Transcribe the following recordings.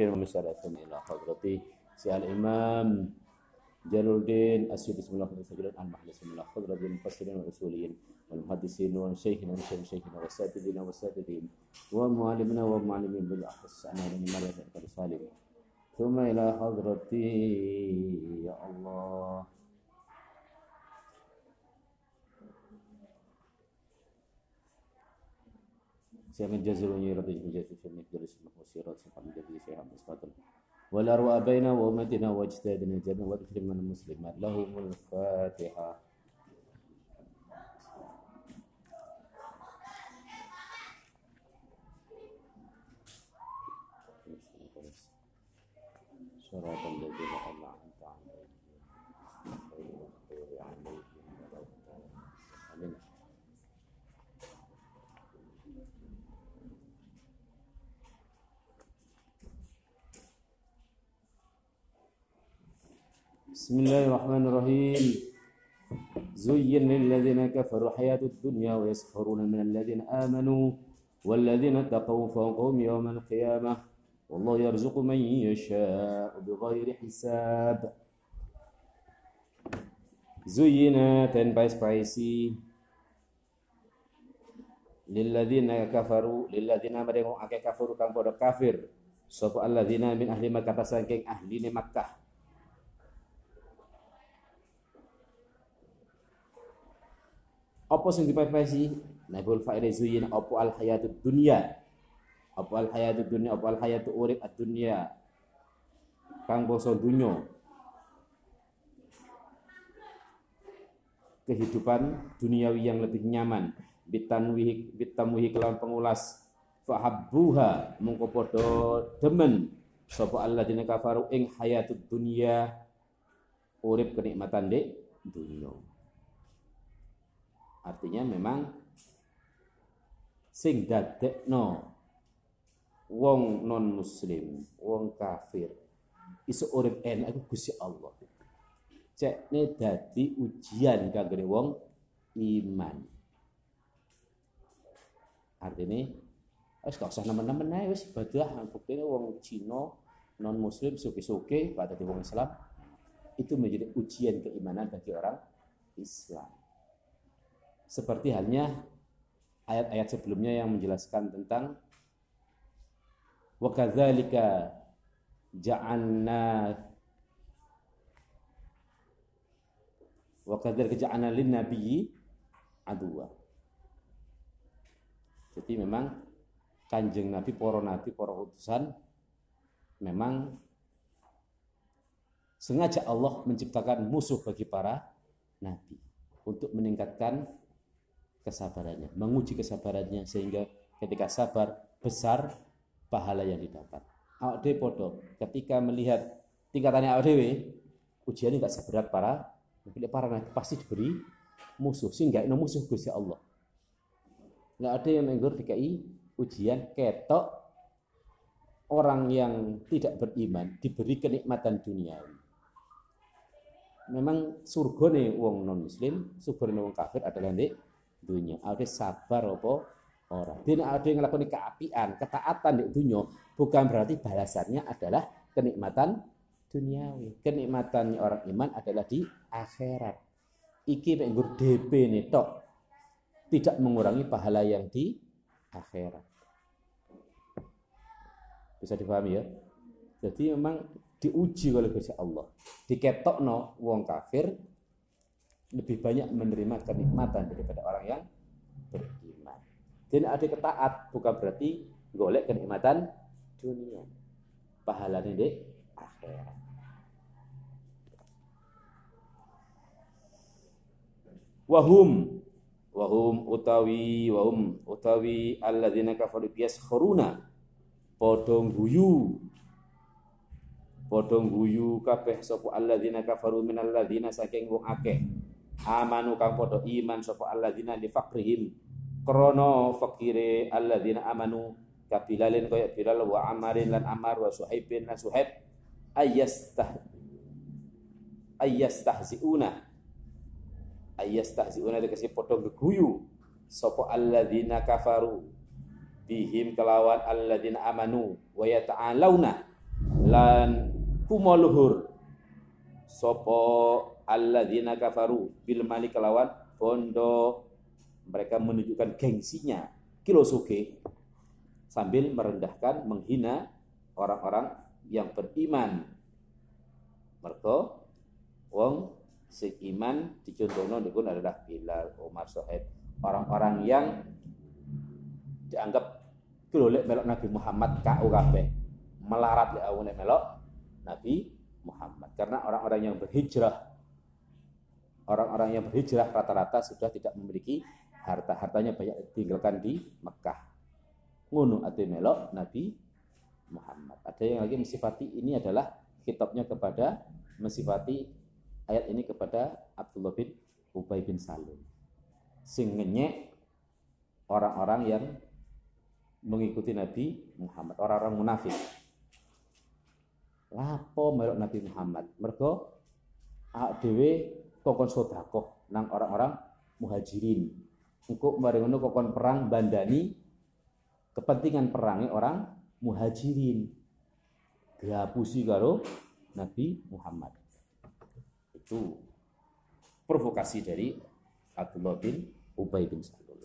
फिर हम हज़रत الإمام جلال الدين السيد بسم الله الرحمن الرحيم عن محل بسم الله خضرة المفسرين والرسولين والمحدثين وشيخنا وشيخ شيخنا وساتذتنا وساتذتهم ومعلمنا ومعلمين بالأخص عن هذا المال الصالح ثم إلى حضرتي يا الله من جزر ونيرة من جزر في مجلس وسيرات سبحان الذي سيها مصفات والأرواح بين وأمتنا واجتهادنا جميع وادخل من المسلمات لهم الفاتحة صراط الذين بسم الله الرحمن الرحيم. زين للذين كفروا حياة الدنيا ويسخرون من الذين آمنوا والذين اتقوا فوقهم يوم القيامة. والله يرزق من يشاء بغير حساب. زين tanpa spasi lilladzina kafaru lilladzina mereka akeh kafir kang padha kafir sapa alladzina min ahli Makkah ahli Makkah apa sing dipepesi nabul fa'ila zuyin apa al hayatud dunya? Apa al hayatud dunya? Apa al hayatu urip ad dunya kang basa dunya. Kehidupan duniawi yang lebih nyaman. Bitanwihi bitamwihi kelawan pengulas. Fahabbuha mungko padha demen. Sapa alladzina kafaru ing hayatud dunya? Urip kenikmatan dek dunia Artinya memang sing dadekno wong non muslim, wong kafir iso urip enak iku Gusti Allah. Cekne dadi ujian kanggo wong iman. Artinya wis gak usah nemen-nemen ae wis ibadah buktine wong Cina non muslim suke-suke pada di wong Islam itu menjadi ujian keimanan bagi orang Islam seperti halnya ayat-ayat sebelumnya yang menjelaskan tentang wa kadzalika ja'alna wa kadzalika ja'alna lin nabiyyi aduwa jadi memang kanjeng nabi para nabi para utusan memang sengaja Allah menciptakan musuh bagi para nabi untuk meningkatkan kesabarannya, menguji kesabarannya sehingga ketika sabar besar pahala yang didapat. Awak dhewe podo ketika melihat tingkatannya awak dhewe ujian enggak seberat para para nabi pasti diberi musuh sehingga ini musuh Gusti Allah. Enggak ada yang menggur DKI ujian ketok orang yang tidak beriman diberi kenikmatan duniawi. Memang surga nih wong non muslim, surga nih wong kafir adalah nih dunia. Ada sabar apa. Dene ada yang ngelakuin keapian, ketaatan di dunia, bukan berarti balasannya adalah kenikmatan duniawi. Kenikmatan orang iman adalah di akhirat. Iki mek DP nih tok. Tidak mengurangi pahala yang di akhirat. Bisa dipahami ya? Jadi memang diuji oleh Gusti Allah. Diketokno wong kafir lebih banyak menerima kenikmatan daripada orang yang beriman. Dan ada ketaat bukan berarti golek kenikmatan dunia. Pahalanya di akhirat. Wahum wahum utawi wahum utawi alladzina kafaru yaskhruna padha guyu padha guyu kabeh sapa alladzina kafaru minal ladzina saking wong akeh amanu kang padha iman sapa alladzina li faqrihim krana fakire alladzina amanu kabilalin kaya Bilal wa Amarin lan Amar wa Suhaibin lan Suhaib ayyastah ayyastahziuna. Ayyastahziuna dikasih padha geguyu sapa alladzina kafaru bihim kelawan alladzina amanu wa yata'alauna lan kumoluhur sopo alladzina kafaru. Bil mali kelawan bondo. Mereka menunjukkan gengsinya kilo suke sambil merendahkan menghina orang-orang yang beriman. Mereka wong sing iman dicontohno niku adalah Bilal, Umar, Sohaib, orang-orang yang dianggap golek melok Nabi Muhammad kau kabeh. Melarat ya awune melok Nabi Muhammad. Karena orang-orang yang berhijrah orang-orang yang berhijrah rata-rata sudah tidak memiliki harta hartanya banyak ditinggalkan di Mekah ngunu atau melok Nabi Muhammad ada yang lagi mensifati ini adalah kitabnya kepada mensifati ayat ini kepada Abdullah bin Ubay bin Salul. Sing orang-orang yang mengikuti Nabi Muhammad, orang-orang munafik. Lapo melok Nabi Muhammad? Mergo awak kokon sedekah nang orang-orang muhajirin. Engko mari ngono kokon perang bandani kepentingan perangnya orang muhajirin. Dihapusi karo Nabi Muhammad itu provokasi dari Abdullah bin Ubay bin Salul.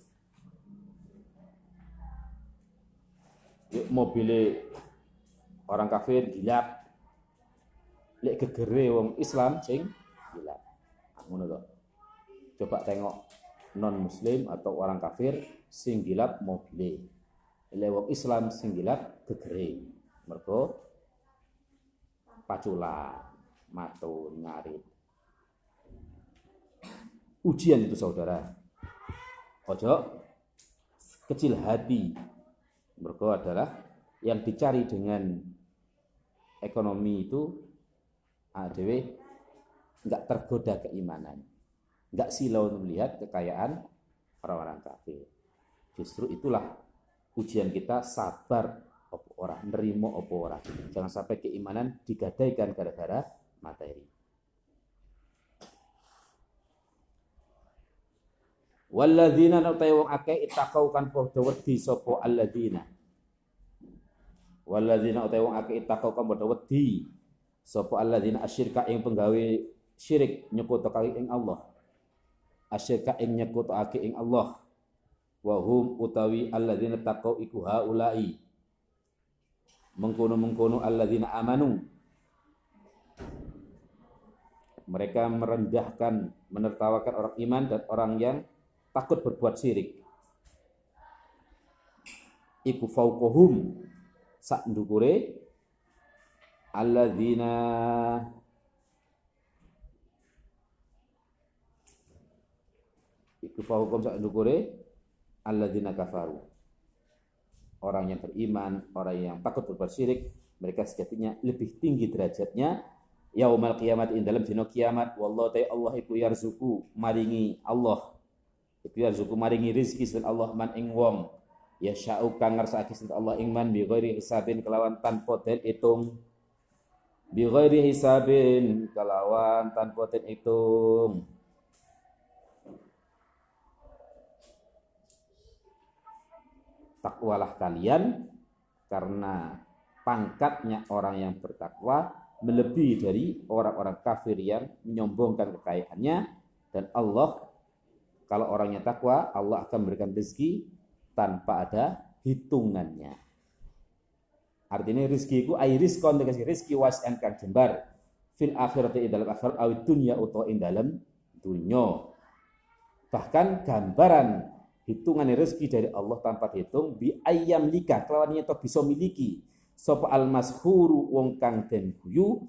Yuk mobilnya orang kafir gila, lek gegere wong Islam sing gila. Ngono to. Coba tengok non muslim atau orang kafir sing gilap mobilnya. Lek wong Islam sing gilap gegere. Mergo pacula, matun, ngarit ujian itu saudara. Ojo kecil hati. Mergo adalah yang dicari dengan ekonomi itu ADW nggak tergoda keimanan. Nggak silau melihat kekayaan orang-orang kafir. Justru itulah ujian kita sabar opo orang, nerimo opo orang. Jangan sampai keimanan digadaikan gara-gara materi. Walladzina utai wong akeh itakau kan padha wedi sapa alladzina. Walladzina utai wong akeh itakau kan padha wedi sapa alladzina asyirka ing penggawe syirik nyekutake ing Allah. Asyirka ing nyekutake ing Allah. Wa hum utawi alladzina taqau iku haulai. Mengkono-mengkono alladzina amanu. Mereka merendahkan, menertawakan orang iman dan orang yang takut berbuat syirik. Iku fauqahum sak ndukure alladzina fauqahum sak ndukure alladzina kafaru. Orang yang beriman, orang yang takut berbuat syirik, mereka sejatinya lebih tinggi derajatnya yaumal kiamat in dalam dino kiamat wallahu ta'ala Allah iku yarzuku maringi Allah Iku yarzuku maringi rizki sun Allah man ing wong. Ya sya'u kang ngersake sun Allah ing man bi hisabin kelawan tanpa den hitung. Bi hisabin kelawan tanpa den hitung. Takwalah kalian karena pangkatnya orang yang bertakwa melebihi dari orang-orang kafir yang menyombongkan kekayaannya dan Allah kalau orangnya takwa, Allah akan memberikan rezeki tanpa ada hitungannya. Artinya rezeki itu ay rizkon dengan rezeki was and kang jembar fil akhirat ing dalam akhirat awit dunya utawa ing dalam dunya. Bahkan gambaran hitungan rezeki dari Allah tanpa dihitung bi ayam lika kelawan to bisa miliki. Sapa al mashuru wong kang den guyu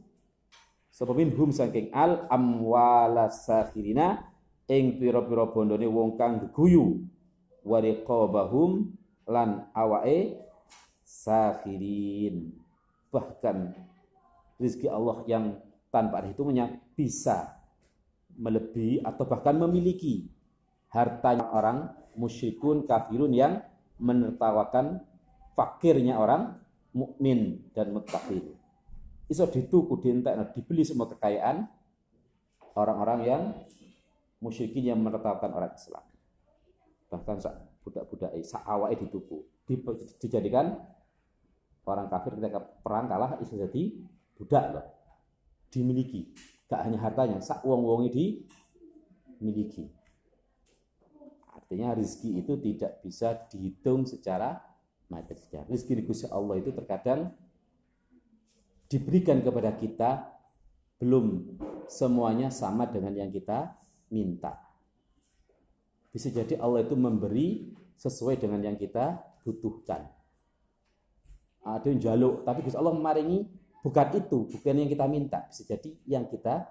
sapa minhum saking al amwalas sakhirina ing pira-pira bondone wong kang geguyu wariqabahum lan awake sakhirin. Bahkan rizki Allah yang tanpa hitungnya bisa melebihi atau bahkan memiliki hartanya orang musyrikun kafirun yang menertawakan fakirnya orang mukmin dan muttaqin. Iso dituku dientekno dibeli semua kekayaan orang-orang yang musyrikin yang menertawakan orang Islam. Bahkan sak budak-budak sak awake dituku, dijadikan orang kafir ketika perang kalah bisa jadi budak loh dimiliki gak hanya hartanya sak wong wong ini dimiliki artinya rezeki itu tidak bisa dihitung secara material rezeki di Allah itu terkadang diberikan kepada kita belum semuanya sama dengan yang kita minta. Bisa jadi Allah itu memberi sesuai dengan yang kita butuhkan. Ada yang jaluk tapi Gusti Allah memaringi bukan itu bukan yang kita minta. Bisa jadi yang kita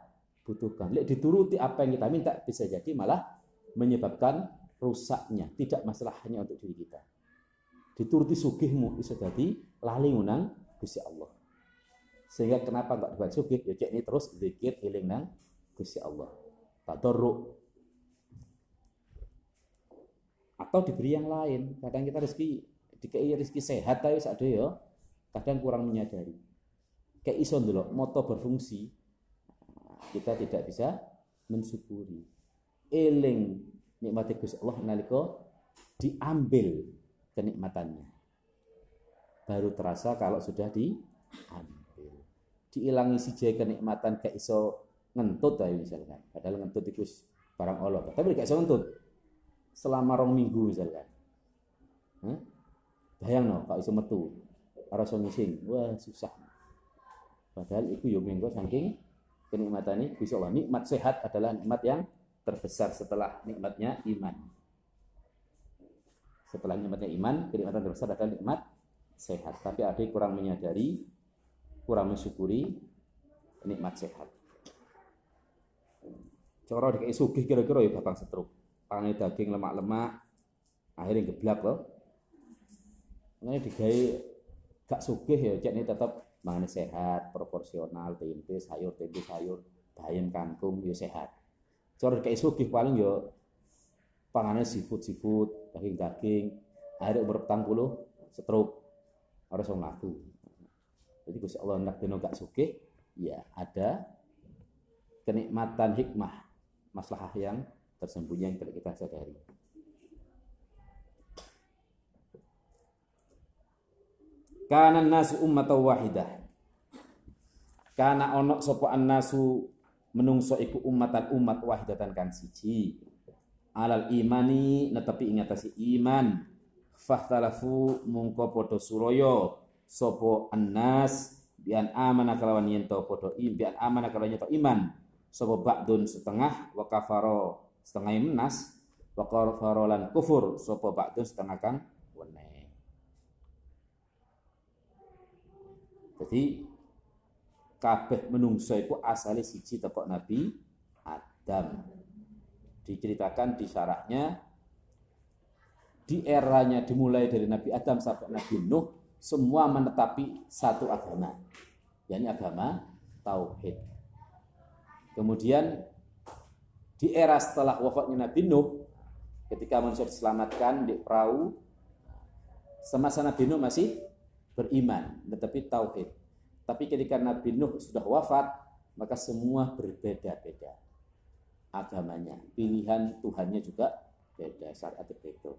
butuhkan. Lek dituruti apa yang kita minta bisa jadi malah menyebabkan rusaknya. Tidak masalah hanya untuk diri kita. Dituruti sugihmu bisa jadi lali ngunang Gusti Allah. Sehingga kenapa enggak dibuat sugih? Ya ini terus zikir iling nang Gusti Allah. Tadarruk. Atau diberi yang lain. Kadang kita rezeki dikai rezeki sehat tapi ada ya kadang kurang menyadari. Kayak iso dulu moto berfungsi kita tidak bisa mensyukuri. Eling nikmati Gusti Allah nalika diambil kenikmatannya. Baru terasa kalau sudah diambil. Diilangi si kenikmatan kayak iso ngentut ayo misalkan. Padahal ngentut itu barang Allah. Tapi kayak iso ngentut. Selama rong minggu misalkan. Huh? bayang no kalau iso metu. Rasa ngising. Wah susah. Padahal itu yo minggu saking kenikmatan ini bisa Allah nikmat sehat adalah nikmat yang terbesar setelah nikmatnya iman. Setelah nikmatnya iman kenikmatan terbesar adalah nikmat sehat. Tapi ada yang kurang menyadari kurang mensyukuri nikmat sehat. Coro dikai sugih kira-kira ya bakal setruk. Pangan daging lemak-lemak akhirnya geblak loh. Ini digawe gak sugih ya cek tetap mangan sehat proporsional tempe sayur tempe sayur bayam kangkung ya sehat cara kayak sugih paling ya pangannya seafood seafood daging daging akhirnya umur petang puluh setruk harus ngaku jadi Gusti Allah nak dino gak sugih ya ada kenikmatan hikmah maslahah yang tersembunyi yang tidak kita sadari. Kana nasu ummatan wahidah. Kana ono sapa nasu menungso iku ummatan umat wahidatan kan siji. Alal imani netepi ing iman. Fahtalafu mungko padha suraya sapa annas bian amana kalawan yen to padha bian amana kalawan yen iman. Sapa ba'dun setengah wa kafaro setengah menas wa kafaro lan kufur sapa ba'dun setengah kang Jadi kabeh menungso iku asale siji teko Nabi Adam. Diceritakan di syarahnya di eranya dimulai dari Nabi Adam sampai Nabi Nuh semua menetapi satu agama yakni agama tauhid kemudian di era setelah wafatnya Nabi Nuh ketika manusia diselamatkan di perahu semasa Nabi Nuh masih beriman, tetapi tauhid. Tapi ketika Nabi Nuh sudah wafat, maka semua berbeda-beda agamanya. Pilihan Tuhannya juga beda saat itu.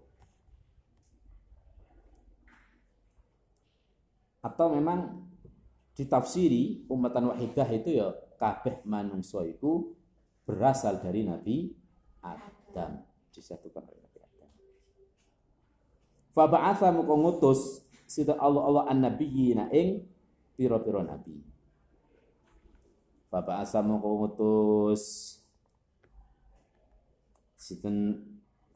Atau memang ditafsiri umatan wahidah itu ya kabeh manungso itu berasal dari Nabi Adam disatukan oleh Nabi Adam. Muka ngutus sida Allah Allah an nabiyina ing pira-pira nabi. Bapak asam mongko ngutus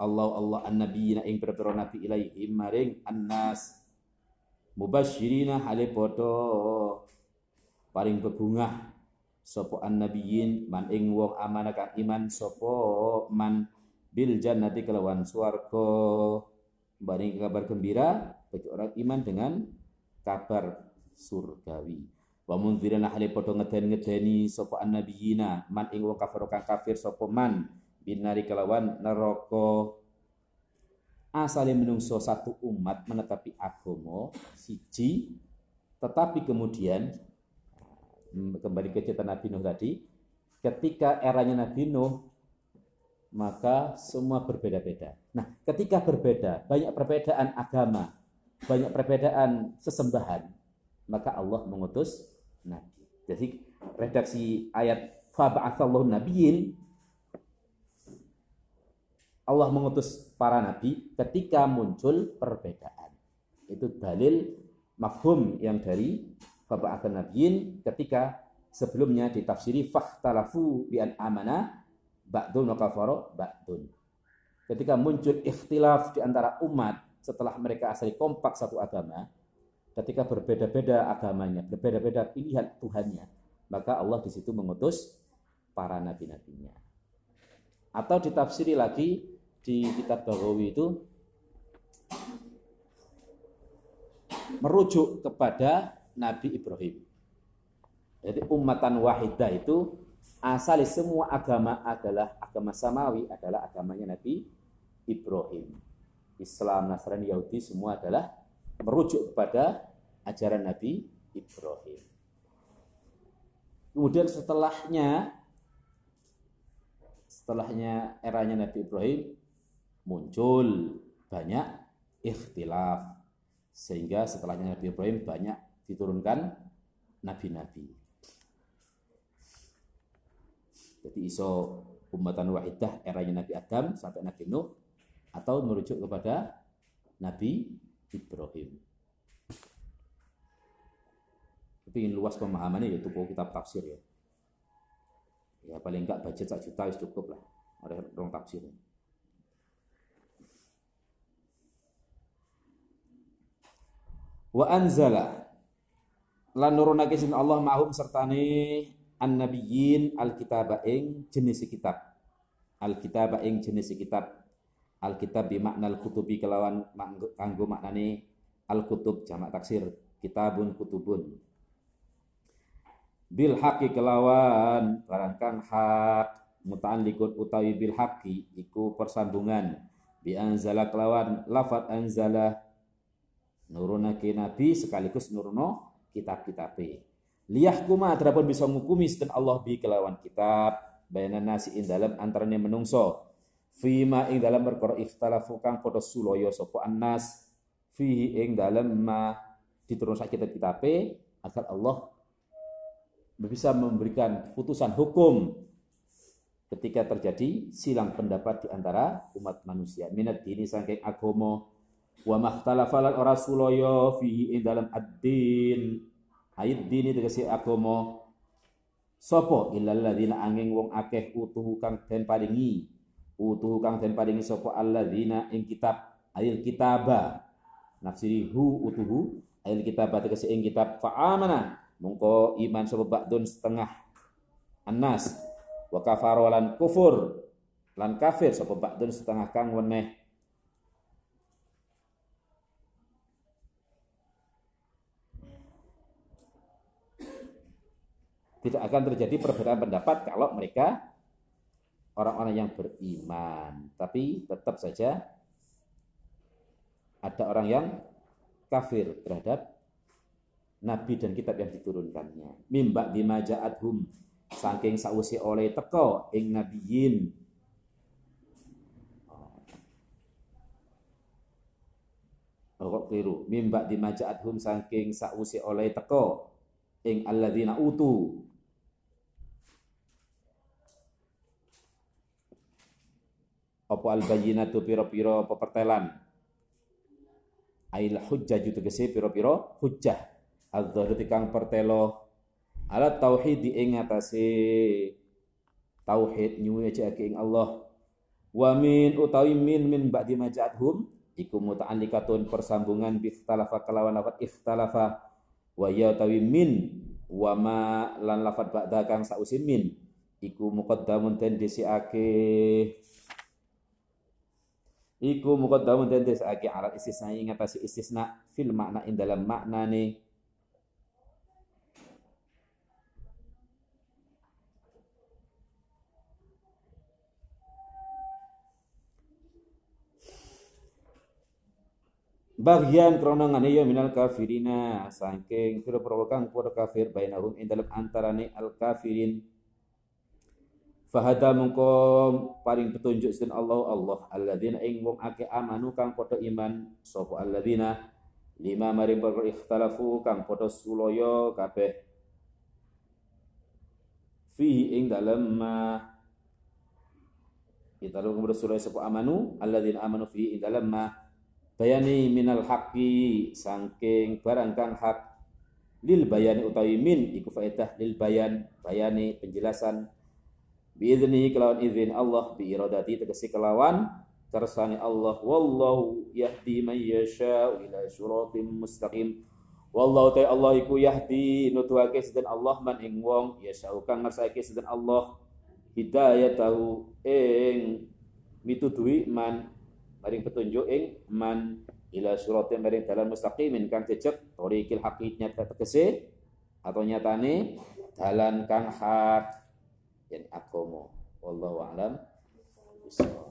Allah Allah an nabiyina ing pira-pira nabi ilaihi maring annas mubasyirina hale padha paring bebungah sapa an-nabiyyin man ing wong amanah iman sapa man bil jannati kelawan swarga. Bari kabar gembira bagi orang iman dengan kabar surgawi. Wa mundzirana hale padha ngeden-ngedeni sapa annabiyina man ing wong kafir kang kafir sapa man binari kelawan neraka asale menungso satu umat menetapi agama siji tetapi kemudian kembali ke cerita Nabi Nuh tadi ketika eranya Nabi Nuh maka semua berbeda-beda. Nah, ketika berbeda, banyak perbedaan agama, banyak perbedaan sesembahan, maka Allah mengutus nabi. Jadi redaksi ayat fa ba'atsallahu nabiyyin Allah mengutus para nabi ketika muncul perbedaan. Itu dalil mafhum yang dari fa ba'atsan nabiyyin ketika sebelumnya ditafsiri fahtalafu bi an amana ba'dun wa kafara ba'dun. Ketika muncul ikhtilaf di antara umat setelah mereka asli kompak satu agama, ketika berbeda-beda agamanya, berbeda-beda pilihan Tuhannya, maka Allah di situ mengutus para nabi-nabinya. Atau ditafsiri lagi di kitab Bagawi itu merujuk kepada Nabi Ibrahim. Jadi umatan wahidah itu asal semua agama adalah agama samawi adalah agamanya Nabi Ibrahim. Islam, Nasrani, Yahudi semua adalah merujuk kepada ajaran Nabi Ibrahim. Kemudian setelahnya setelahnya eranya Nabi Ibrahim muncul banyak ikhtilaf sehingga setelahnya Nabi Ibrahim banyak diturunkan nabi-nabi. Jadi iso umatan wahidah eranya Nabi Adam sampai Nabi Nuh atau merujuk kepada Nabi Ibrahim. Tapi ingin luas pemahamannya ya tuku kitab tafsir ya. Ya paling enggak budget sak juta wis cukup lah. Ada rong tafsir. Wa anzala lan nurunake sin Allah mahum sertane an-nabiyyin al-kitaba ing jenis kitab. Al-kitaba ing jenis kitab. Al-kitab bi makna al-kutubi kelawan kanggo maknane al-kutub jamak taksir kitabun kutubun. Bil haqi kelawan barang kang hak muta'alliqun utawi bil haqi iku persambungan. Bi anzala kelawan lafat anzala nurunake nabi sekaligus nuruno kitab-kitabe. Liyahkuma terapun bisa ngukumi dan Allah bi kelawan kitab bayanan nasi dalam antarane menungso fima ing dalam perkara ikhtalafu kang padha sulaya sapa annas fihi ing dalam ma diturunkan kitab-kitabe agar Allah bisa memberikan putusan hukum ketika terjadi silang pendapat di antara umat manusia. Minat dini saking agomo wa makhtalafa ora sulaya fihi ing dalam ad-din. Ayat dini tegese agomo sapa illal ladzina angin wong akeh utuh kang den paringi utuh kang den paringi sapa alladzina ing kitab ayil kitaba. Nafsiri hu utuhu ayil kitaba tegese ing kitab. Fa amana mungko iman sapa ba'dun setengah annas wa kafaro lan kufur lan kafir sapa ba'dun setengah kang weneh. Tidak akan terjadi perbedaan pendapat kalau mereka orang-orang yang beriman. Tapi tetap saja ada orang yang kafir terhadap nabi dan kitab yang diturunkannya. Mimba dimaja'athum saking sausi oleh teko ing nabiyin Oh, kok keliru. Mimba dimaja'athum saking sausi oleh teko ing alladzina utu apa al bayyinatu pira-pira pepertelan? Ail hujjah tegese pira-pira hujjah. Adzhar kang pertelo. Ala tauhid ing atase tauhid nyuwejake ing Allah. Wa min utawi min min ba'di maja'hum iku muta'alliqatun persambungan bi ikhtalafa kalawan lafat ikhtalafa. Wa ya utawi min wa ma lan lafat ba'da kang sausi min iku muqaddamun den disiake Iku muqaddamun dan desake alat istisna ing istisna fil makna ing dalam maknane. Bagian krana ya minal kafirina saking kang padha kafir bainahum ing dalam antarane al kafirin Fahada mengko paling petunjuk sin Allah Allah alladzina ing wong akeh amanu kang padha iman. Sapa alladzina? Lima maring perkara ikhtalafu kang padha sulaya kabeh. Fi ing dalem ma. Kita lu kemudian surah sepo amanu alladzina amanu fi ing dalem ma. Bayani minal haqqi sangking barang kang hak. Lil bayani utawi min iku faedah lil bayan bayani penjelasan biidni kelawan izin Allah. Bi iradati tegesi kelawan kersane Allah. Wallahu yahdi man yasha ila siratim mustaqim. Wallahu ta Allah iku yahdi nutuake sedan Allah man ing wong yasha kang ngersake sedan Allah. Hidayatahu ing mituduhi man maring petunjuk ing man ila siratim maring dalan mustaqimin kang jejeg torikil hakiknya tegese atau nyatane dalan kang hak yen akomo wallahu a'lam. Bishawab